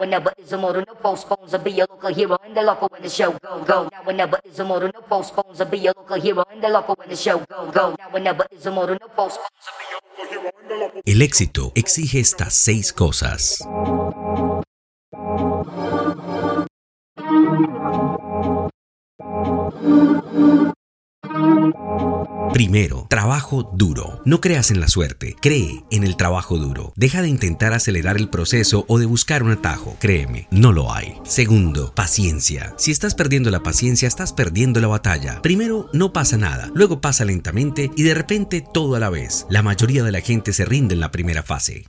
Whenever is a motor, no postpones, I'll be a local hero and the local when the show go, go. Now whenever is a motor, no postpones, I'll be a local hero and the local when the show go, go. Now whenever is a motor, no postpones, El éxito exige estas seis cosas. Primero, trabajo duro. No creas en la suerte, cree en el trabajo duro. Deja de intentar acelerar el proceso o de buscar un atajo, créeme, no lo hay. Segundo, paciencia. Si estás perdiendo la paciencia, estás perdiendo la batalla. Primero, no pasa nada, luego pasa lentamente y de repente todo a la vez. La mayoría de la gente se rinde en la primera fase.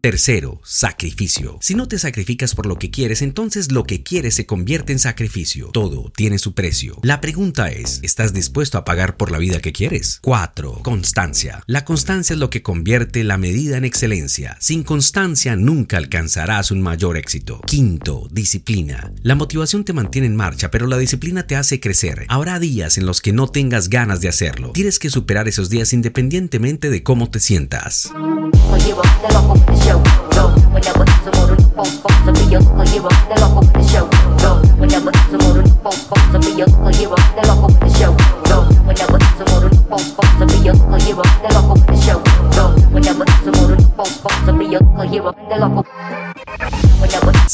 Tercero, sacrificio. Si no te sacrificas por lo que quieres, entonces lo que quieres se convierte en sacrificio. Todo tiene su precio. La pregunta es, ¿estás dispuesto a pagar por la vida que quieres? 4. Constancia. La constancia es lo que convierte la medida en excelencia. Sin constancia nunca alcanzarás un mayor éxito. Quinto, disciplina. La motivación te mantiene en marcha, pero la disciplina te hace crecer. Habrá días en los que no tengas ganas de hacerlo. Tienes que superar esos días independientemente de cómo te sientas.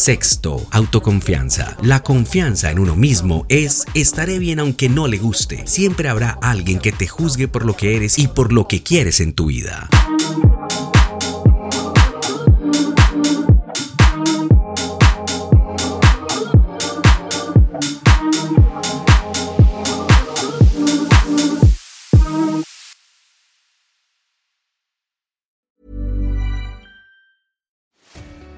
Sexto, autoconfianza. La confianza en uno mismo es estaré bien aunque no le guste. Siempre habrá alguien que te juzgue por lo que eres y por lo que quieres en tu vida.